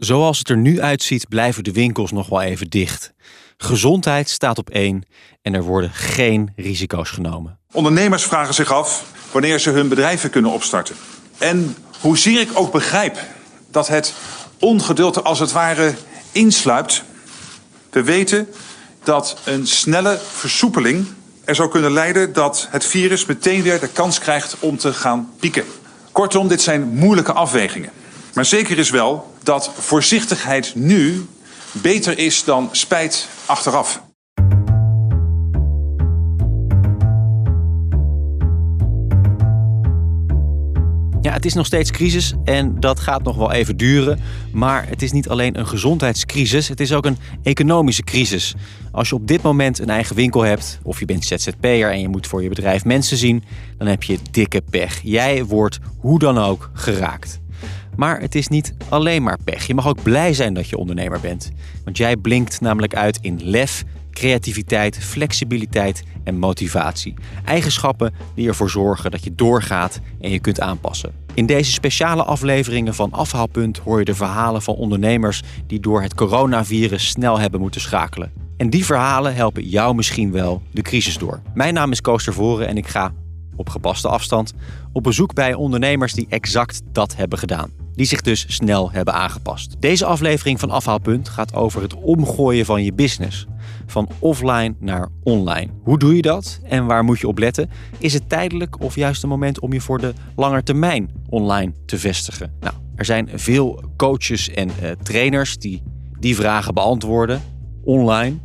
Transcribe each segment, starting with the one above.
Zoals het er nu uitziet, blijven de winkels nog wel even dicht. Gezondheid staat op één en er worden geen risico's genomen. Ondernemers vragen zich af wanneer ze hun bedrijven kunnen opstarten. En hoezeer ik ook begrijp dat het ongeduld als het ware insluipt, we weten dat een snelle versoepeling er zou kunnen leiden dat het virus meteen weer de kans krijgt om te gaan pieken. Kortom, dit zijn moeilijke afwegingen. Maar zeker is wel dat voorzichtigheid nu beter is dan spijt achteraf. Ja, het is nog steeds crisis en dat gaat nog wel even duren. Maar het is niet alleen een gezondheidscrisis, het is ook een economische crisis. Als je op dit moment een eigen winkel hebt, of je bent ZZP'er en je moet voor je bedrijf mensen zien, dan heb je dikke pech. Jij wordt hoe dan ook geraakt. Maar het is niet alleen maar pech. Je mag ook blij zijn dat je ondernemer bent. Want jij blinkt namelijk uit in lef, creativiteit, flexibiliteit en motivatie. Eigenschappen die ervoor zorgen dat je doorgaat en je kunt aanpassen. In deze speciale afleveringen van Afhaalpunt hoor je de verhalen van ondernemers die door het coronavirus snel hebben moeten schakelen. En die verhalen helpen jou misschien wel de crisis door. Mijn naam is Koos Voren en ik ga op gepaste afstand op bezoek bij ondernemers die exact dat hebben gedaan die zich dus snel hebben aangepast. Deze aflevering van Afhaalpunt gaat over het omgooien van je business. Van offline naar online. Hoe doe je dat en waar moet je op letten? Is het tijdelijk of juist een moment om je voor de lange termijn online te vestigen? Nou, er zijn veel coaches en uh, trainers die die vragen beantwoorden online.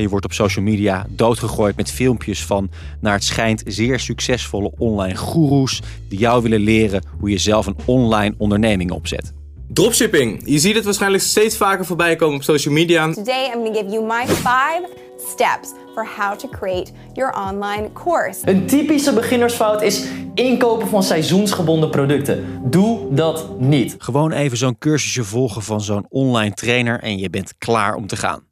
Je wordt op social media doodgegooid met filmpjes van, naar het schijnt, zeer succesvolle online goeroes die jou willen leren hoe je zelf een online onderneming opzet. Dropshipping. Je ziet het waarschijnlijk steeds vaker voorbij komen op social media. Today I'm going to give you my five steps for how to create your online course. Een typische beginnersfout is inkopen van seizoensgebonden producten. Doe dat niet. Gewoon even zo'n cursusje volgen van zo'n online trainer en je bent klaar om te gaan.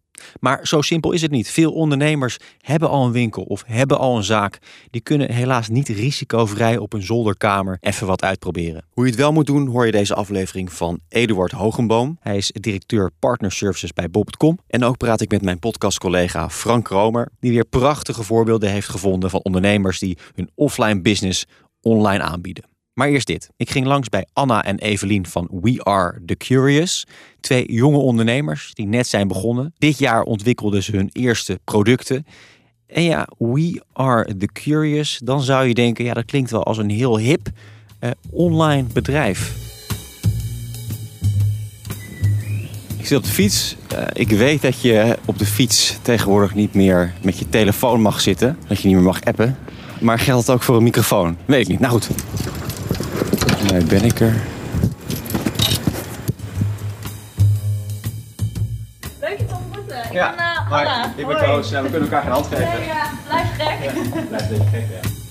Maar zo simpel is het niet. Veel ondernemers hebben al een winkel of hebben al een zaak. Die kunnen helaas niet risicovrij op een zolderkamer even wat uitproberen. Hoe je het wel moet doen, hoor je deze aflevering van Eduard Hogenboom. Hij is directeur Partner Services bij Bob.com. En ook praat ik met mijn podcastcollega Frank Romer, die weer prachtige voorbeelden heeft gevonden van ondernemers die hun offline business online aanbieden. Maar eerst dit. Ik ging langs bij Anna en Evelien van We Are The Curious. Twee jonge ondernemers die net zijn begonnen. Dit jaar ontwikkelden ze hun eerste producten. En ja, We Are The Curious. Dan zou je denken, ja dat klinkt wel als een heel hip eh, online bedrijf. Ik zit op de fiets. Uh, ik weet dat je op de fiets tegenwoordig niet meer met je telefoon mag zitten. Dat je niet meer mag appen. Maar geldt het ook voor een microfoon? Weet ik niet. Nou goed. Nee, ben ik er. Leuk je te ontmoeten. Ik Ja, ben uh, ik ben. Koos. Ja, we kunnen elkaar geen hand geven. Ja, ja, blijf gek. Blijf een beetje gek, ja.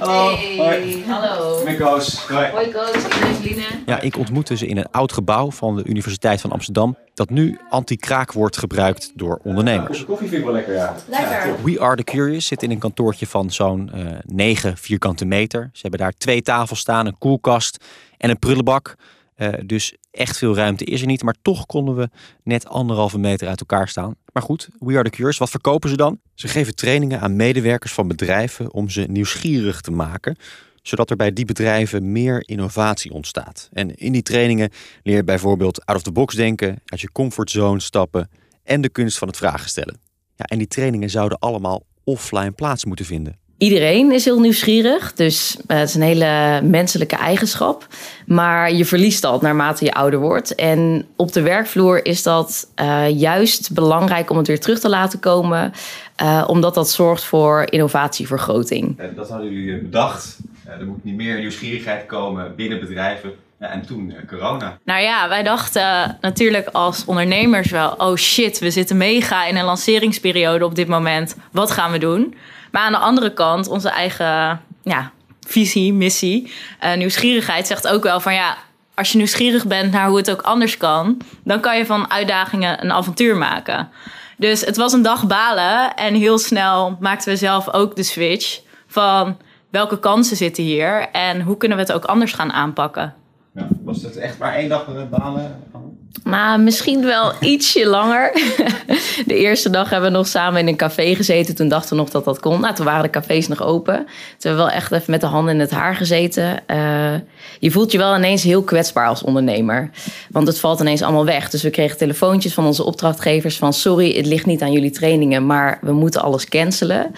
Hallo. Hoi. Hallo. Ik ben Koos. Hoi. Hoi Koos, ik ben. Ja, ik ontmoette ze in een oud gebouw van de Universiteit van Amsterdam. Dat nu anti-kraak wordt gebruikt door ondernemers. Koffie vind ik wel lekker, ja. Lekker. We Are The Curious zit in een kantoortje van zo'n eh 9 vierkante meter. Ze hebben daar twee tafels staan, een koelkast en een prullenbak. Eh, dus echt veel ruimte is er niet. Maar toch konden we net anderhalve meter uit elkaar staan. Maar goed, We Are The Curious, wat verkopen ze dan? Ze geven trainingen aan medewerkers van bedrijven om ze nieuwsgierig te maken zodat er bij die bedrijven meer innovatie ontstaat. En in die trainingen leer je bijvoorbeeld out of the box denken, uit je comfortzone stappen en de kunst van het vragen stellen. Ja, en die trainingen zouden allemaal offline plaats moeten vinden. Iedereen is heel nieuwsgierig, dus eh, het is een hele menselijke eigenschap. Maar je verliest dat naarmate je ouder wordt. En op de werkvloer is dat eh, juist belangrijk om het weer terug te laten komen, eh, omdat dat zorgt voor innovatievergroting. En dat hadden jullie bedacht. er moet niet meer nieuwsgierigheid komen binnen bedrijven. en toen corona. Nou ja, wij dachten natuurlijk als ondernemers wel... oh shit, we zitten mega in een lanceringsperiode op dit moment. Wat gaan we doen? Maar aan de andere kant, onze eigen ja, visie, missie, eh, nieuwsgierigheid zegt ook wel van ja, als je nieuwsgierig bent naar hoe het ook anders kan, dan kan je van uitdagingen een avontuur maken. Dus het was een dag balen en heel snel maakten we zelf ook de switch van welke kansen zitten hier en hoe kunnen we het ook anders gaan aanpakken. Ja, was het echt maar één dag balen? Nou, misschien wel ietsje langer. De eerste dag hebben we nog samen in een café gezeten. Toen dachten we nog dat dat kon. Nou, toen waren de cafés nog open. Toen hebben we wel echt even met de handen in het haar gezeten. Uh, je voelt je wel ineens heel kwetsbaar als ondernemer. Want het valt ineens allemaal weg. Dus we kregen telefoontjes van onze opdrachtgevers van... sorry, het ligt niet aan jullie trainingen, maar we moeten alles cancelen.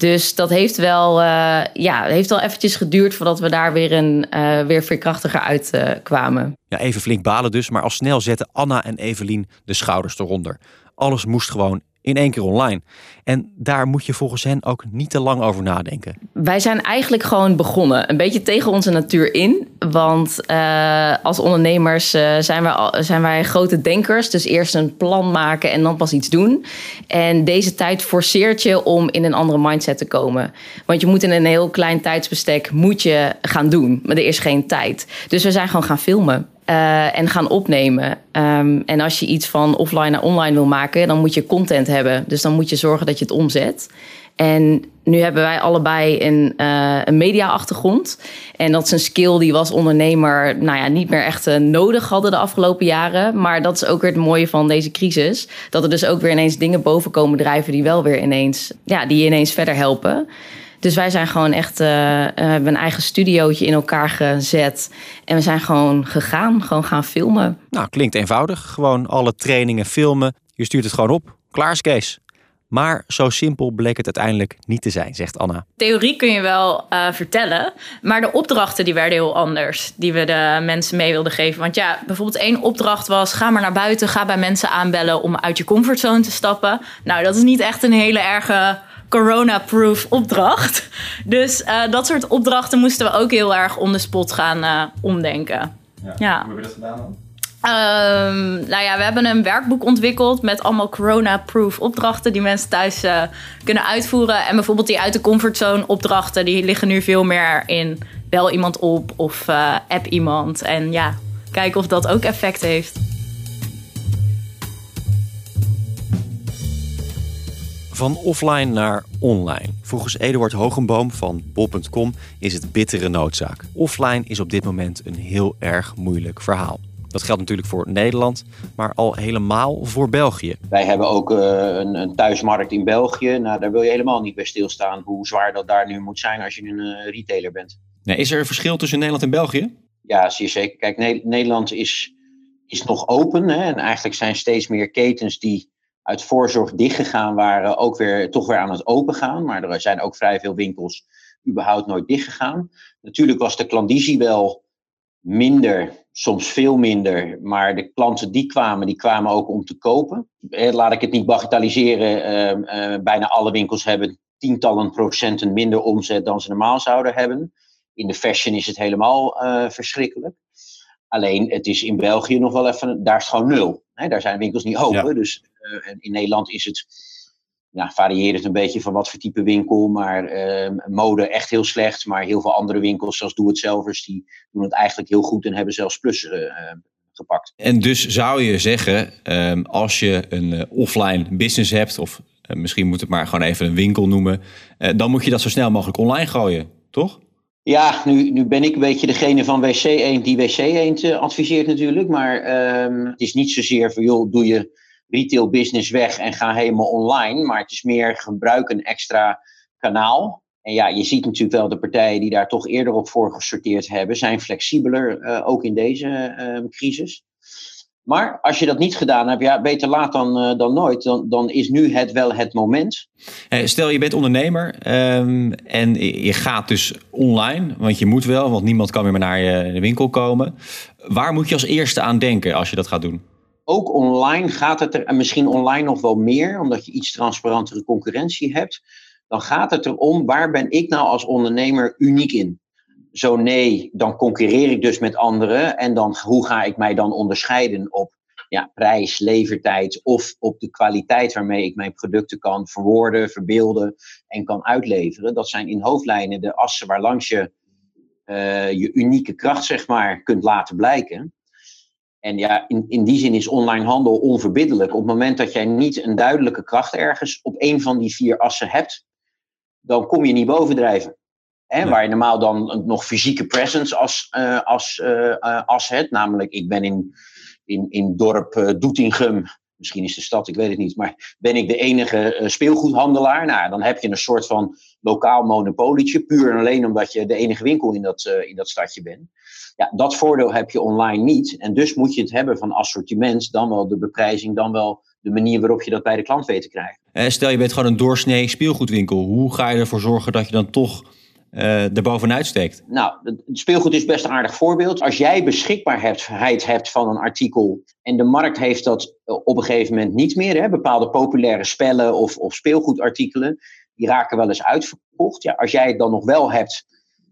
Dus dat heeft wel, uh, ja, heeft wel eventjes geduurd voordat we daar weer, een, uh, weer veerkrachtiger uitkwamen. Uh, ja, even flink balen dus, maar al snel zetten Anna en Evelien de schouders eronder. Alles moest gewoon in één keer online. En daar moet je volgens hen ook niet te lang over nadenken. Wij zijn eigenlijk gewoon begonnen, een beetje tegen onze natuur in. Want uh, als ondernemers uh, zijn, wij, zijn wij grote denkers. Dus eerst een plan maken en dan pas iets doen. En deze tijd forceert je om in een andere mindset te komen. Want je moet in een heel klein tijdsbestek moet je gaan doen. Maar er is geen tijd. Dus we zijn gewoon gaan filmen. Uh, en gaan opnemen. Um, en als je iets van offline naar online wil maken, dan moet je content hebben. Dus dan moet je zorgen dat je het omzet. En nu hebben wij allebei een, uh, een media-achtergrond. En dat is een skill die we als ondernemer nou ja, niet meer echt uh, nodig hadden de afgelopen jaren. Maar dat is ook weer het mooie van deze crisis. Dat er dus ook weer ineens dingen boven komen drijven die wel weer ineens, ja, die je ineens verder helpen. Dus wij zijn gewoon echt, uh, hebben een eigen studiootje in elkaar gezet. En we zijn gewoon gegaan, gewoon gaan filmen. Nou, klinkt eenvoudig. Gewoon alle trainingen filmen. Je stuurt het gewoon op. Klaar is Kees. Maar zo simpel bleek het uiteindelijk niet te zijn, zegt Anna. Theorie kun je wel uh, vertellen, maar de opdrachten die werden heel anders. Die we de mensen mee wilden geven. Want ja, bijvoorbeeld één opdracht was: ga maar naar buiten, ga bij mensen aanbellen om uit je comfortzone te stappen. Nou, dat is niet echt een hele erge corona-proof opdracht. Dus uh, dat soort opdrachten moesten we ook heel erg on the spot gaan uh, omdenken. Ja. ja. Hoe hebben we dat gedaan dan? Um, nou ja, we hebben een werkboek ontwikkeld met allemaal corona-proof opdrachten die mensen thuis uh, kunnen uitvoeren. En bijvoorbeeld die uit de comfortzone opdrachten, die liggen nu veel meer in bel iemand op of app iemand. En ja, kijken of dat ook effect heeft. Van offline naar online. Volgens Eduard Hogenboom van bol.com is het bittere noodzaak. Offline is op dit moment een heel erg moeilijk verhaal. Dat geldt natuurlijk voor Nederland, maar al helemaal voor België. Wij hebben ook uh, een, een, thuismarkt in België. Nou, daar wil je helemaal niet bij stilstaan hoe zwaar dat daar nu moet zijn als je een uh, retailer bent. Nee, is er een verschil tussen Nederland en België? Ja, zeer zeker. Kijk, ne Nederland is, is nog open. Hè, en eigenlijk zijn steeds meer ketens die uit voorzorg dichtgegaan waren, ook weer toch weer aan het opengaan. Maar er zijn ook vrij veel winkels überhaupt nooit dichtgegaan. Natuurlijk was de klandizie wel minder, soms veel minder. Maar de klanten die kwamen, die kwamen ook om te kopen. Laat ik het niet bagatelliseren. Uh, uh, bijna alle winkels hebben tientallen procenten minder omzet dan ze normaal zouden hebben. In de fashion is het helemaal uh, verschrikkelijk. Alleen het is in België nog wel even, daar is het gewoon nul. Hè, daar zijn winkels niet open. Ja. Dus uh, in Nederland is het, ja, varieert het een beetje van wat voor type winkel. Maar uh, mode echt heel slecht. Maar heel veel andere winkels, zoals Doe-het-zelvers, die doen het eigenlijk heel goed en hebben zelfs plussen uh, gepakt. En dus zou je zeggen, um, als je een offline business hebt, of misschien moet het maar gewoon even een winkel noemen, dan moet je dat zo snel mogelijk online gooien, toch? Ja, nu, nu ben ik een beetje degene van WC Eend die WC Eend uh, adviseert natuurlijk. Maar um, het is niet zozeer van, joh, doe je retail business weg en ga helemaal online. Maar het is meer gebruik een extra kanaal. En ja, je ziet natuurlijk wel de partijen die daar toch eerder op voor gesorteerd hebben, zijn flexibeler, uh, ook in deze uh, crisis. Maar als je dat niet gedaan hebt, ja, beter laat dan, uh, dan nooit. Dan, dan is nu het wel het moment. Stel, je bent ondernemer um, en je gaat dus online. Want je moet wel, want niemand kan meer naar je winkel komen. Waar moet je als eerste aan denken als je dat gaat doen? Ook online gaat het er, en misschien online nog wel meer, omdat je iets transparantere concurrentie hebt. Dan gaat het erom, waar ben ik nou als ondernemer uniek in? Zo nee, dan concurreer ik dus met anderen. En dan, hoe ga ik mij dan onderscheiden op ja, prijs, levertijd of op de kwaliteit waarmee ik mijn producten kan verwoorden, verbeelden en kan uitleveren? Dat zijn in hoofdlijnen de assen waar langs je uh, je unieke kracht zeg maar, kunt laten blijken. En ja, in, in die zin is online handel onverbiddelijk. Op het moment dat jij niet een duidelijke kracht ergens op een van die vier assen hebt, dan kom je niet bovendrijven. Hè, Waar je normaal dan nog fysieke presence als, uh, als, uh, als het. Namelijk, ik ben in, in, in dorp Doetinchem, misschien is de stad, ik weet het niet, maar ben ik de enige speelgoedhandelaar? Nou, dan heb je een soort van lokaal monopolietje, puur en alleen omdat je de enige winkel in dat, in dat stadje bent. Ja, dat voordeel heb je online niet. En dus moet je het hebben van assortiment, dan wel de beprijzing, dan wel de manier waarop je dat bij de klant weet te krijgen. stel je bent gewoon een doorsnee speelgoedwinkel. Hoe ga je ervoor zorgen dat je dan toch uh, er bovenuit steekt? Nou, het speelgoed is best een aardig voorbeeld. Als jij beschikbaarheid hebt van een artikel en de markt heeft dat op een gegeven moment niet meer, hè, bepaalde populaire spellen of, of speelgoedartikelen, die raken wel eens uitverkocht. Ja, als jij het dan nog wel hebt,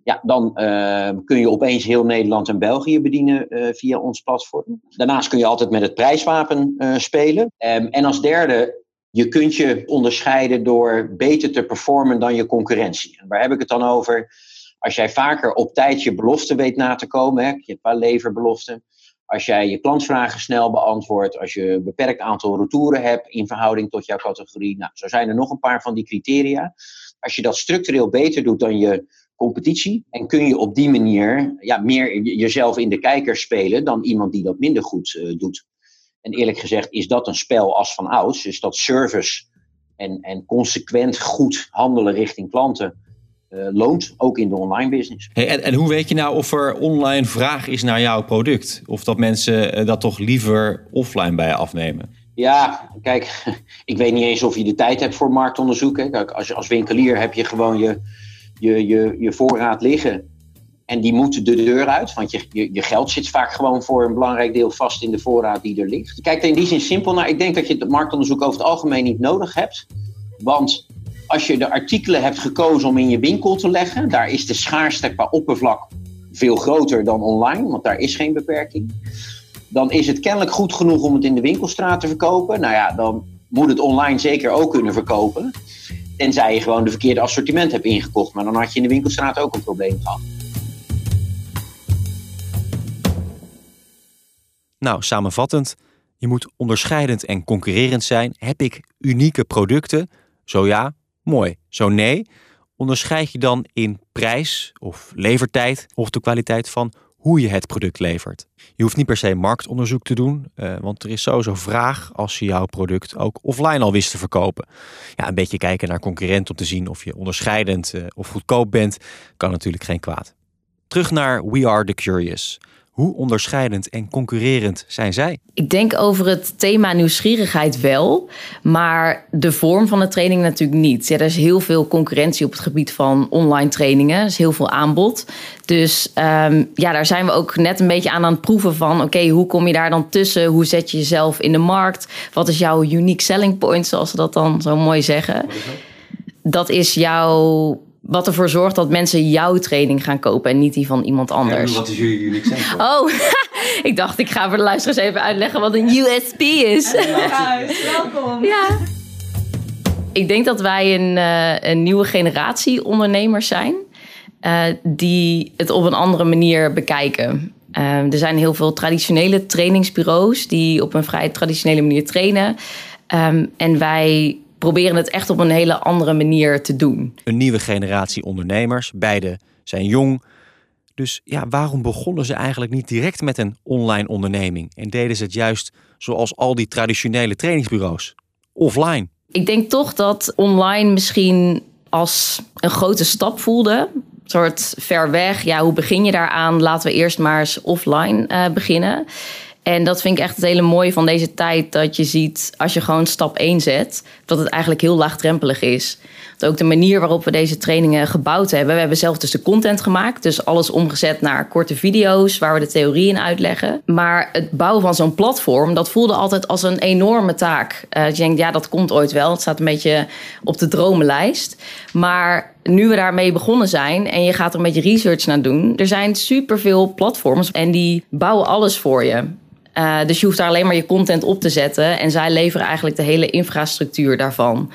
ja, dan uh, kun je opeens heel Nederland en België bedienen via ons platform. Daarnaast kun je altijd met het prijswapen spelen. Um, en als derde je kunt je onderscheiden door beter te performen dan je concurrentie. En waar heb ik het dan over? Als jij vaker op tijd je belofte weet na te komen, hè, je paar leverbeloften. Als jij je klantvragen snel beantwoordt, als je een beperkt aantal retouren hebt in verhouding tot jouw categorie. Nou, zo zijn er nog een paar van die criteria. Als je dat structureel beter doet dan je competitie, en kun je op die manier ja, meer jezelf in de kijker spelen dan iemand die dat minder goed uh, doet. En eerlijk gezegd is dat een spel als van ouds. Dus dat service en, en consequent goed handelen richting klanten uh, loont, ook in de online business. Hey, en, en hoe weet je nou of er online vraag is naar jouw product? Of dat mensen uh, dat toch liever offline bij je afnemen? Ja, kijk, ik weet niet eens of je de tijd hebt voor marktonderzoek. Hè. Kijk, als, als winkelier heb je gewoon je, je, je, je voorraad liggen. En die moeten de deur uit, want je, je, je, geld zit vaak gewoon voor een belangrijk deel vast in de voorraad die er ligt. Kijk er in die zin simpel naar. Ik denk dat je het marktonderzoek over het algemeen niet nodig hebt. Want als je de artikelen hebt gekozen om in je winkel te leggen, daar is de schaarste qua oppervlak veel groter dan online, want daar is geen beperking. Dan is het kennelijk goed genoeg om het in de winkelstraat te verkopen. Nou ja, dan moet het online zeker ook kunnen verkopen. Tenzij je gewoon de verkeerde assortiment hebt ingekocht, maar dan had je in de winkelstraat ook een probleem gehad. Nou, samenvattend, je moet onderscheidend en concurrerend zijn. Heb ik unieke producten? Zo ja, mooi. Zo nee, onderscheid je dan in prijs of levertijd of de kwaliteit van hoe je het product levert. Je hoeft niet per se marktonderzoek te doen, uh, want er is sowieso vraag als je jouw product ook offline al wist te verkopen. Ja, een beetje kijken naar concurrent om te zien of je onderscheidend uh, of goedkoop bent, kan natuurlijk geen kwaad. Terug naar We Are The Curious. Hoe onderscheidend en concurrerend zijn zij? Ik denk over het thema nieuwsgierigheid wel, maar de vorm van de training natuurlijk niet. Ja, er is heel veel concurrentie op het gebied van online trainingen. Er is heel veel aanbod. Dus um, ja, daar zijn we ook net een beetje aan aan het proeven van... oké, hoe kom je daar dan tussen? Hoe zet je jezelf in de markt? Wat is jouw unique selling point, zoals ze dat dan zo mooi zeggen? Dat is jouw wat ervoor zorgt dat mensen jouw training gaan kopen en niet die van iemand anders. Ja, wat is jullie unique selling Oh, ik dacht ik ga voor de luisteraars even uitleggen wat een USP is. Ja, welkom. Ja. Ik denk dat wij een, uh, een nieuwe generatie ondernemers zijn. Uh, die het op een andere manier bekijken. Uh, er zijn heel veel traditionele trainingsbureaus die op een vrij traditionele manier trainen. Um, en wij proberen het echt op een hele andere manier te doen. Een nieuwe generatie ondernemers, beide zijn jong. Dus ja, waarom begonnen ze eigenlijk niet direct met een online onderneming en deden ze het juist zoals al die traditionele trainingsbureaus, offline? Ik denk toch dat online misschien als een grote stap voelde. Een soort ver weg. Ja, hoe begin je daaraan? Laten we eerst maar eens offline uh, beginnen. En dat vind ik echt het hele mooie van deze tijd. Dat je ziet, als je gewoon stap 1 zet, dat het eigenlijk heel laagdrempelig is. Dat ook de manier waarop we deze trainingen gebouwd hebben. We hebben zelf dus de content gemaakt. Dus alles omgezet naar korte video's waar we de theorie in uitleggen. Maar het bouwen van zo'n platform, dat voelde altijd als een enorme taak. Uh, je denkt, ja, dat komt ooit wel. Het staat een beetje op de dromenlijst. Maar nu we daarmee begonnen zijn en je gaat er een beetje research naar doen. Er zijn superveel platforms en die bouwen alles voor je. Uh, dus je hoeft daar alleen maar je content op te zetten. En zij leveren eigenlijk de hele infrastructuur daarvan.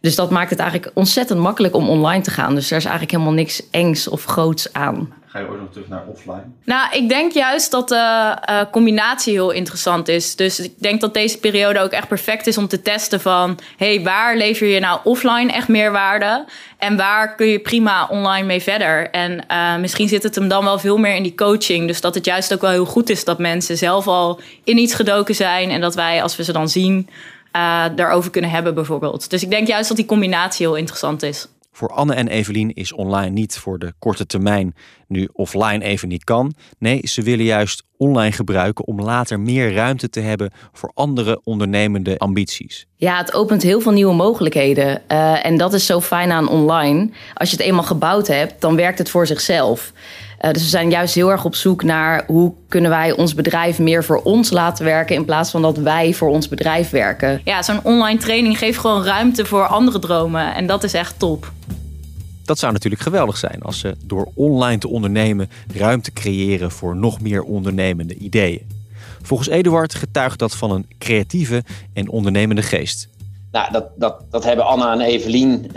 Dus dat maakt het eigenlijk ontzettend makkelijk om online te gaan. Dus er is eigenlijk helemaal niks engs of groots aan. Ga je ooit nog terug naar offline? Nou, ik denk juist dat de uh, combinatie heel interessant is. Dus ik denk dat deze periode ook echt perfect is om te testen van... hey, waar lever je nou offline echt meer waarde? En waar kun je prima online mee verder? En uh, misschien zit het hem dan wel veel meer in die coaching. Dus dat het juist ook wel heel goed is dat mensen zelf al in iets gedoken zijn... en dat wij, als we ze dan zien, daarover kunnen hebben bijvoorbeeld. Dus ik denk juist dat die combinatie heel interessant is. Voor Anne en Evelien is online niet voor de korte termijn nu offline even niet kan. Nee, ze willen juist online gebruiken om later meer ruimte te hebben voor andere ondernemende ambities. Ja, het opent heel veel nieuwe mogelijkheden. Uh, en dat is zo fijn aan online. Als je het eenmaal gebouwd hebt, dan werkt het voor zichzelf. Uh, dus we zijn juist heel erg op zoek naar hoe kunnen wij ons bedrijf meer voor ons laten werken in plaats van dat wij voor ons bedrijf werken. Ja, zo'n online training geeft gewoon ruimte voor andere dromen en dat is echt top. Dat zou natuurlijk geweldig zijn als ze door online te ondernemen ruimte creëren voor nog meer ondernemende ideeën. Volgens Eduard getuigt dat van een creatieve en ondernemende geest. Nou, dat, dat, dat hebben Anna en Evelien uh,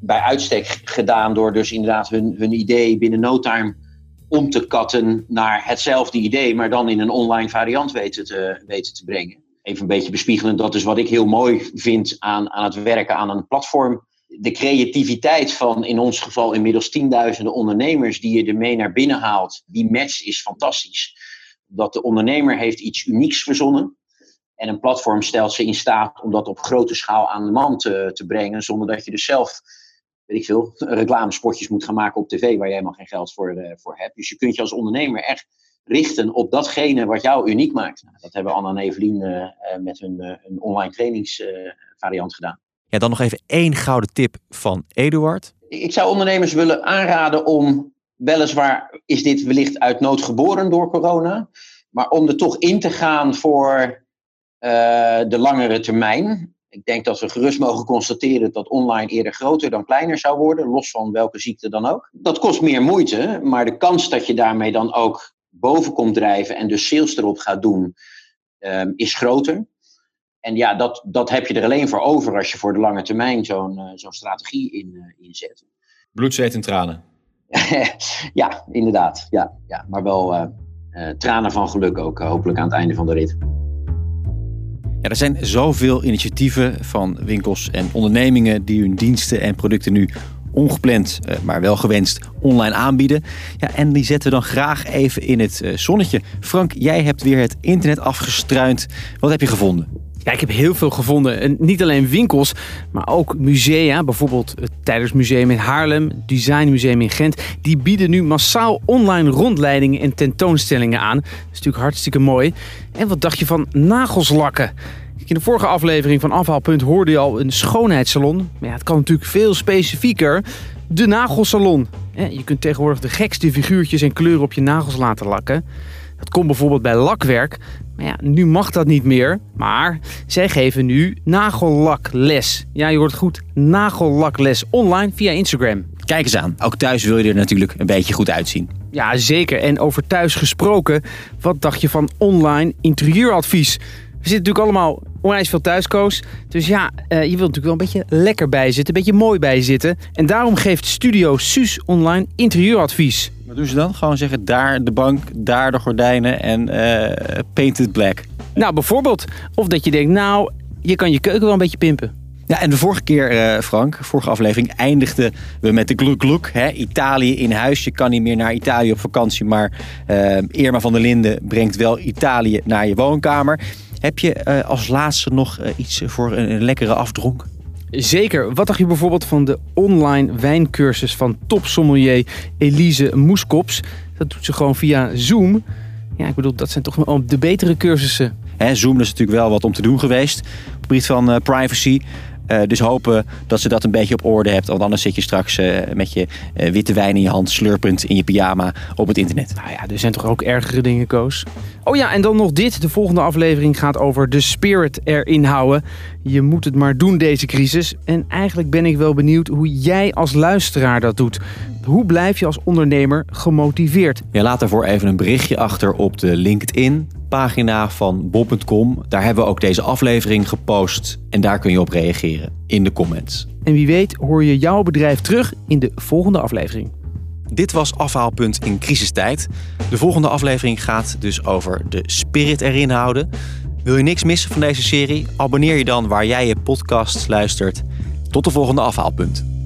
bij uitstek gedaan door dus inderdaad hun, hun idee binnen no time om te katten naar hetzelfde idee, maar dan in een online variant weten te, weten te brengen. Even een beetje bespiegelend, dat is wat ik heel mooi vind aan, aan het werken aan een platform de creativiteit van in ons geval inmiddels tienduizenden ondernemers die je ermee naar binnen haalt, die match is fantastisch. Dat de ondernemer heeft iets unieks verzonnen. En een platform stelt ze in staat om dat op grote schaal aan de man te, te brengen, zonder dat je dus zelf, weet ik veel, reclamespotjes moet gaan maken op tv waar je helemaal geen geld voor, uh, voor hebt. Dus je kunt je als ondernemer echt richten op datgene wat jou uniek maakt. Nou, dat hebben Anna en Evelien uh, met hun, hun online trainingsvariant gedaan. Ja, dan nog even één gouden tip van Eduard. Ik zou ondernemers willen aanraden om, weliswaar is dit wellicht uit nood geboren door corona, maar om er toch in te gaan voor uh, de langere termijn. Ik denk dat we gerust mogen constateren dat online eerder groter dan kleiner zou worden, los van welke ziekte dan ook. Dat kost meer moeite, maar de kans dat je daarmee dan ook boven komt drijven en dus sales erop gaat doen, um, is groter. En ja, dat, dat heb je er alleen voor over als je voor de lange termijn zo'n uh, zo'n strategie in, uh, inzet. Bloed, zweet en tranen. ja, inderdaad. Ja, ja. Maar wel uh, tranen van geluk ook, hopelijk aan het einde van de rit. Ja, er zijn zoveel initiatieven van winkels en ondernemingen die hun diensten en producten nu ongepland, maar wel gewenst online aanbieden. Ja, en die zetten we dan graag even in het zonnetje. Frank, jij hebt weer het internet afgestruind. Wat heb je gevonden? Ja, ik heb heel veel gevonden. En niet alleen winkels, maar ook musea. Bijvoorbeeld het Tijdersmuseum in Haarlem, het Designmuseum in Gent. Die bieden nu massaal online rondleidingen en tentoonstellingen aan. Dat is natuurlijk hartstikke mooi. En wat dacht je van nagelslakken? In de vorige aflevering van Afhaalpunt hoorde je al een schoonheidssalon. Maar ja, het kan natuurlijk veel specifieker. De nagelsalon. Je kunt tegenwoordig de gekste figuurtjes en kleuren op je nagels laten lakken. Dat komt bijvoorbeeld bij lakwerk. Maar ja, nu mag dat niet meer. Maar zij geven nu nagellakles. Ja, je hoort goed. Nagellakles online via Instagram. Kijk eens aan. Ook thuis wil je er natuurlijk een beetje goed uitzien. Ja, zeker. En over thuis gesproken. Wat dacht je van online interieuradvies? We zitten natuurlijk allemaal onwijs veel thuiskoos. Dus ja, uh, je wilt natuurlijk wel een beetje lekker bij zitten. Een beetje mooi bij zitten. En daarom geeft Studio Suus online interieuradvies. Wat doen ze dan? Gewoon zeggen daar de bank, daar de gordijnen en uh, painted black. Nou, bijvoorbeeld. Of dat je denkt, nou, je kan je keuken wel een beetje pimpen. Ja, en de vorige keer, uh, Frank, vorige aflevering, eindigden we met de gluk gluk. Hè? Italië in huis. Je kan niet meer naar Italië op vakantie, maar uh, Irma van der Linden brengt wel Italië naar je woonkamer. Heb je uh, als laatste nog iets voor een, een lekkere afdronk? Zeker. Wat dacht je bijvoorbeeld van de online wijncursus van topsommelier Elise Moeskops? Dat doet ze gewoon via Zoom. Ja, ik bedoel, dat zijn toch wel de betere cursussen. Hè, Zoom is natuurlijk wel wat om te doen geweest. Op het gebied van uh, privacy. Uh, dus hopen dat ze dat een beetje op orde hebt. Want anders zit je straks uh, met je uh, witte wijn in je hand, slurpend in je pyjama op het internet. Nou ja, er zijn toch ook ergere dingen, Koos? Oh ja, en dan nog dit. De volgende aflevering gaat over de spirit erin houden. Je moet het maar doen, deze crisis. En eigenlijk ben ik wel benieuwd hoe jij als luisteraar dat doet. Hoe blijf je als ondernemer gemotiveerd? Ja, laat daarvoor even een berichtje achter op de LinkedIn pagina van bob.com. Daar hebben we ook deze aflevering gepost en daar kun je op reageren in de comments. En wie weet hoor je jouw bedrijf terug in de volgende aflevering. Dit was Afhaalpunt in crisistijd. De volgende aflevering gaat dus over de spirit erin houden. Wil je niks missen van deze serie? Abonneer je dan waar jij je podcast luistert. Tot de volgende Afhaalpunt.